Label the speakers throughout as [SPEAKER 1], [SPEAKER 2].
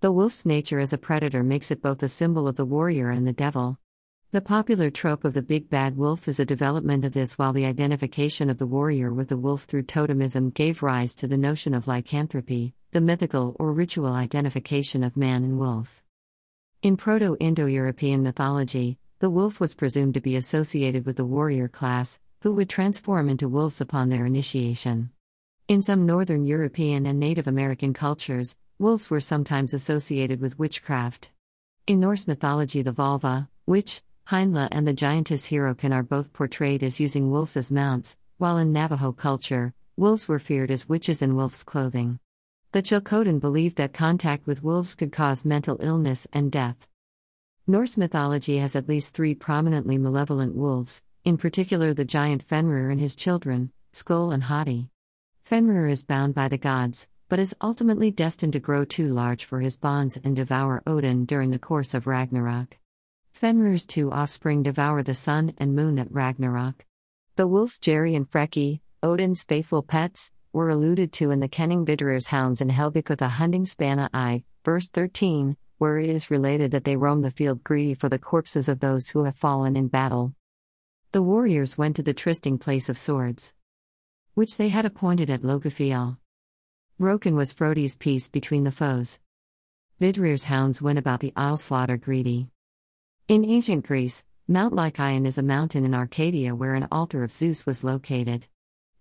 [SPEAKER 1] The wolf's nature as a predator makes it both a symbol of the warrior and the devil. The popular trope of the big bad wolf is a development of this, while the identification of the warrior with the wolf through totemism gave rise to the notion of lycanthropy, the mythical or ritual identification of man and wolf. In Proto Indo European mythology, the wolf was presumed to be associated with the warrior class, who would transform into wolves upon their initiation. In some Northern European and Native American cultures, wolves were sometimes associated with witchcraft. In Norse mythology, the Volva, witch, Hyndla, and the giantess Hyrrokin are both portrayed as using wolves as mounts, while in Navajo culture, wolves were feared as witches in wolf's clothing. The Chilcotin believed that contact with wolves could cause mental illness and death. Norse mythology has at least three prominently malevolent wolves, in particular the giant Fenrir and his children, Skoll and Hati. Fenrir is bound by the gods, but is ultimately destined to grow too large for his bonds and devour Odin during the course of Ragnarok. Fenrir's two offspring devour the sun and moon at Ragnarok. The wolves Geri and Freki, Odin's faithful pets, were alluded to in the Kenning Vidrir's hounds in Helgakviða Hundingsbana I, verse 13, where it is related that they roam the field greedy for the corpses of those who have fallen in battle. The warriors went to the trysting place of swords, which they had appointed at Logafiel. Broken was Frodi's peace between the foes. Vidrir's hounds went about the isle slaughter greedy. In ancient Greece, Mount Lycaon is a mountain in Arcadia where an altar of Zeus was located.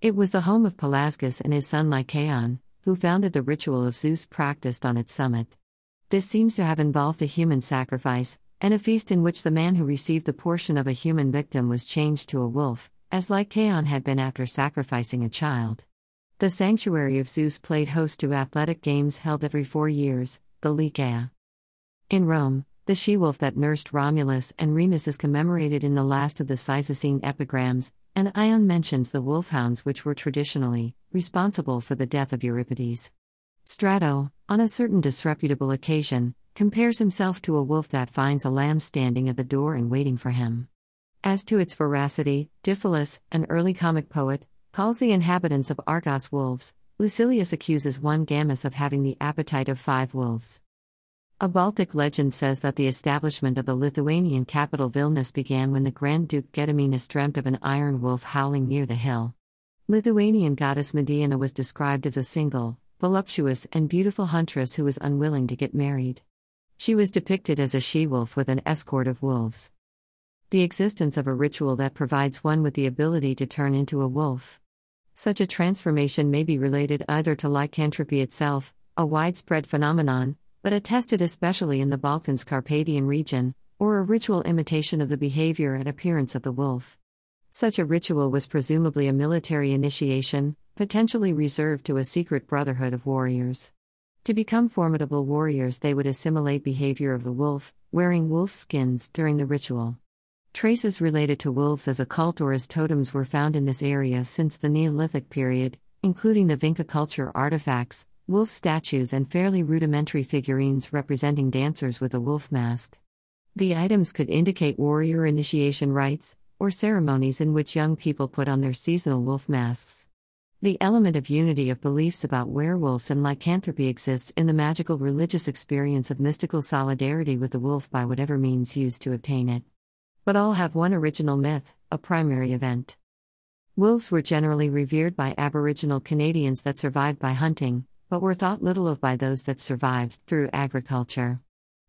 [SPEAKER 1] It was the home of Pelasgus and his son Lycaon, who founded the ritual of Zeus practiced on its summit. This seems to have involved a human sacrifice, and a feast in which the man who received the portion of a human victim was changed to a wolf, as Lycaon had been after sacrificing a child. The sanctuary of Zeus played host to athletic games held every four years, the Lycaea. In Rome, the she wolf that nursed Romulus and Remus is commemorated in the last of the Cyzicene epigrams, and Ion mentions the wolfhounds which were traditionally responsible for the death of Euripides. Strato, on a certain disreputable occasion, compares himself to a wolf that finds a lamb standing at the door and waiting for him. As to its veracity, Diphilus, an early comic poet, calls the inhabitants of Argos wolves. Lucilius accuses one Gamus of having the appetite of five wolves. A Baltic legend says that the establishment of the Lithuanian capital Vilnius began when the Grand Duke Gediminas dreamt of an iron wolf howling near the hill. Lithuanian goddess Medeina was described as a single, voluptuous, and beautiful huntress who was unwilling to get married. She was depicted as a she wolf with an escort of wolves. The existence of a ritual that provides one with the ability to turn into a wolf. Such a transformation may be related either to lycanthropy itself, a widespread phenomenon, but attested especially in the Balkans Carpathian region, or a ritual imitation of the behavior and appearance of the wolf. Such a ritual was presumably a military initiation, potentially reserved to a secret brotherhood of warriors. To become formidable warriors, they would assimilate behavior of the wolf, wearing wolf skins during the ritual. Traces related to wolves as a cult or as totems were found in this area since the Neolithic period, including the Vinca culture artifacts, wolf statues, and fairly rudimentary figurines representing dancers with a wolf mask. The items could indicate warrior initiation rites, or ceremonies in which young people put on their seasonal wolf masks. The element of unity of beliefs about werewolves and lycanthropy exists in the magical religious experience of mystical solidarity with the wolf by whatever means used to obtain it but all have one original myth, a primary event. Wolves were generally revered by Aboriginal Canadians that survived by hunting, but were thought little of by those that survived through agriculture.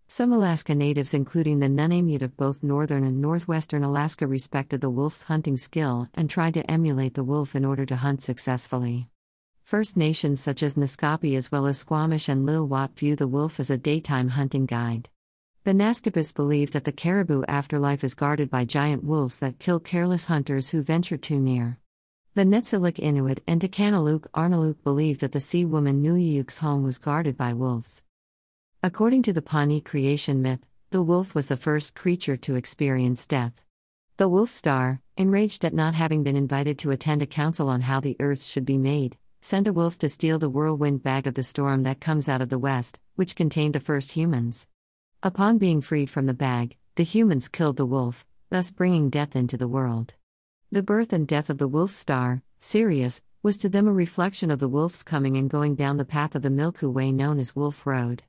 [SPEAKER 1] Some Alaska natives, including the Nunamiut of both northern and northwestern Alaska, respected the wolf's hunting skill and tried to emulate the wolf in order to hunt successfully. First Nations such as Naskapi as well as Squamish and Lil'wat view the wolf as a daytime hunting guide. The Naskapists believe that the caribou afterlife is guarded by giant wolves that kill careless hunters who venture too near. The Netsilik Inuit and Takanaluk Arnaluk believe that the sea woman Nuyuk's home was guarded by wolves. According to the Pawnee creation myth, the wolf was the first creature to experience death. The wolf star, enraged at not having been invited to attend a council on how the earth should be made, sent a wolf to steal the whirlwind bag of the storm that comes out of the west, which contained the first humans. Upon being freed from the bag, the humans killed the wolf, thus bringing death into the world. The birth and death of the wolf star, Sirius, was to them a reflection of the wolf's coming and going down the path of the Milky Way known as Wolf Road.